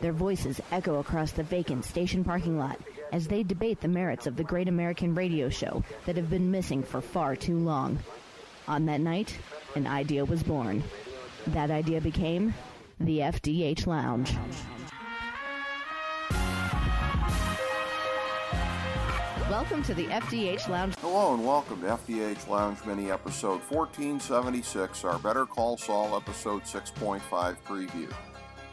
Their voices echo across the vacant station parking lot as they debate the merits of the great American radio show that have been missing for far too long. On that night, an idea was born. That idea became the FDH Lounge. Welcome to the FDH Lounge. Hello and welcome to FDH Lounge Mini episode 1476, our Better Call Saul episode 6.5 preview.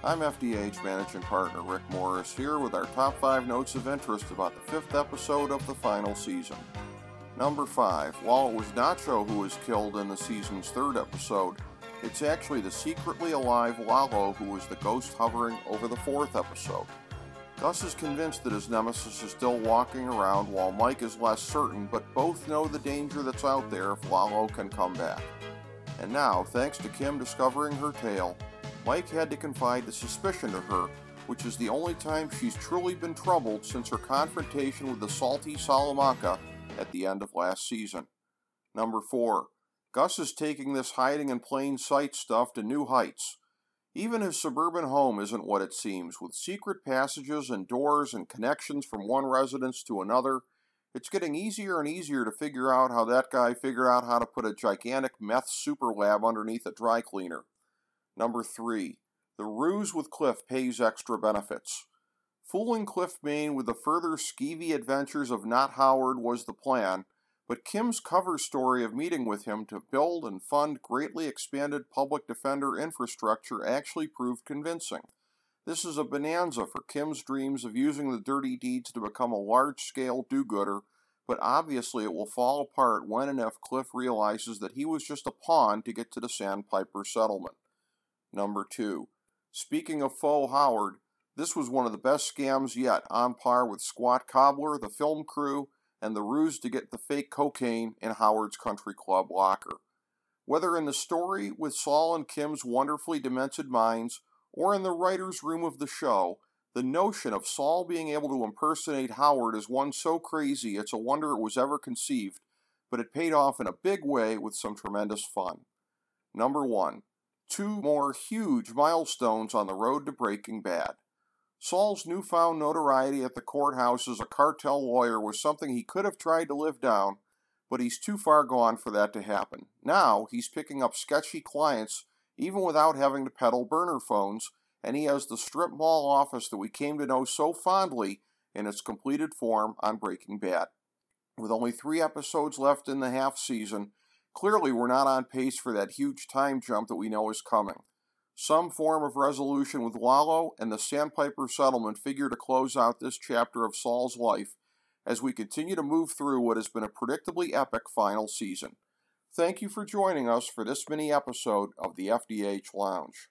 I'm FDH managing partner Rick Morris here with our top five notes of interest about the fifth episode of the final season. Number five, while it was Nacho who was killed in the season's third episode, it's actually the secretly alive Lalo who was the ghost hovering over the fourth episode. Gus is convinced that his nemesis is still walking around while Mike is less certain, but both know the danger that's out there if Lalo can come back. And now, thanks to Kim discovering her tail, Mike had to confide the suspicion to her, which is the only time she's truly been troubled since her confrontation with the salty Salamanca at the end of last season. Number 4. Gus is taking this hiding in plain sight stuff to new heights. Even his suburban home isn't what it seems, with secret passages and doors and connections from one residence to another. It's getting easier and easier to figure out how that guy figured out how to put a gigantic meth super lab underneath a dry cleaner. Number 3. The ruse with Cliff pays extra benefits. Fooling Cliff Main with the further skeevy adventures of Not Howard was the plan, but Kim's cover story of meeting with him to build and fund greatly expanded public defender infrastructure actually proved convincing. This is a bonanza for Kim's dreams of using the dirty deeds to become a large scale do gooder, but obviously it will fall apart when and if Cliff realizes that he was just a pawn to get to the Sandpiper settlement. Number 2. Speaking of faux Howard, this was one of the best scams yet, on par with Squat Cobbler, the film crew, and the ruse to get the fake cocaine in Howard's Country Club locker. Whether in the story with Saul and Kim's wonderfully demented minds, or in the writer's room of the show, the notion of Saul being able to impersonate Howard is one so crazy it's a wonder it was ever conceived, but it paid off in a big way with some tremendous fun. Number 1. Two more huge milestones on the road to Breaking Bad. Saul's newfound notoriety at the courthouse as a cartel lawyer was something he could have tried to live down, but he's too far gone for that to happen. Now he's picking up sketchy clients even without having to peddle burner phones, and he has the strip mall office that we came to know so fondly in its completed form on Breaking Bad. With only three episodes left in the half season, clearly we're not on pace for that huge time jump that we know is coming. Some form of resolution with Lalo and the Sandpiper settlement figure to close out this chapter of Saul's life as we continue to move through what has been a predictably epic final season. Thank you for joining us for this mini episode of the FDH Lounge.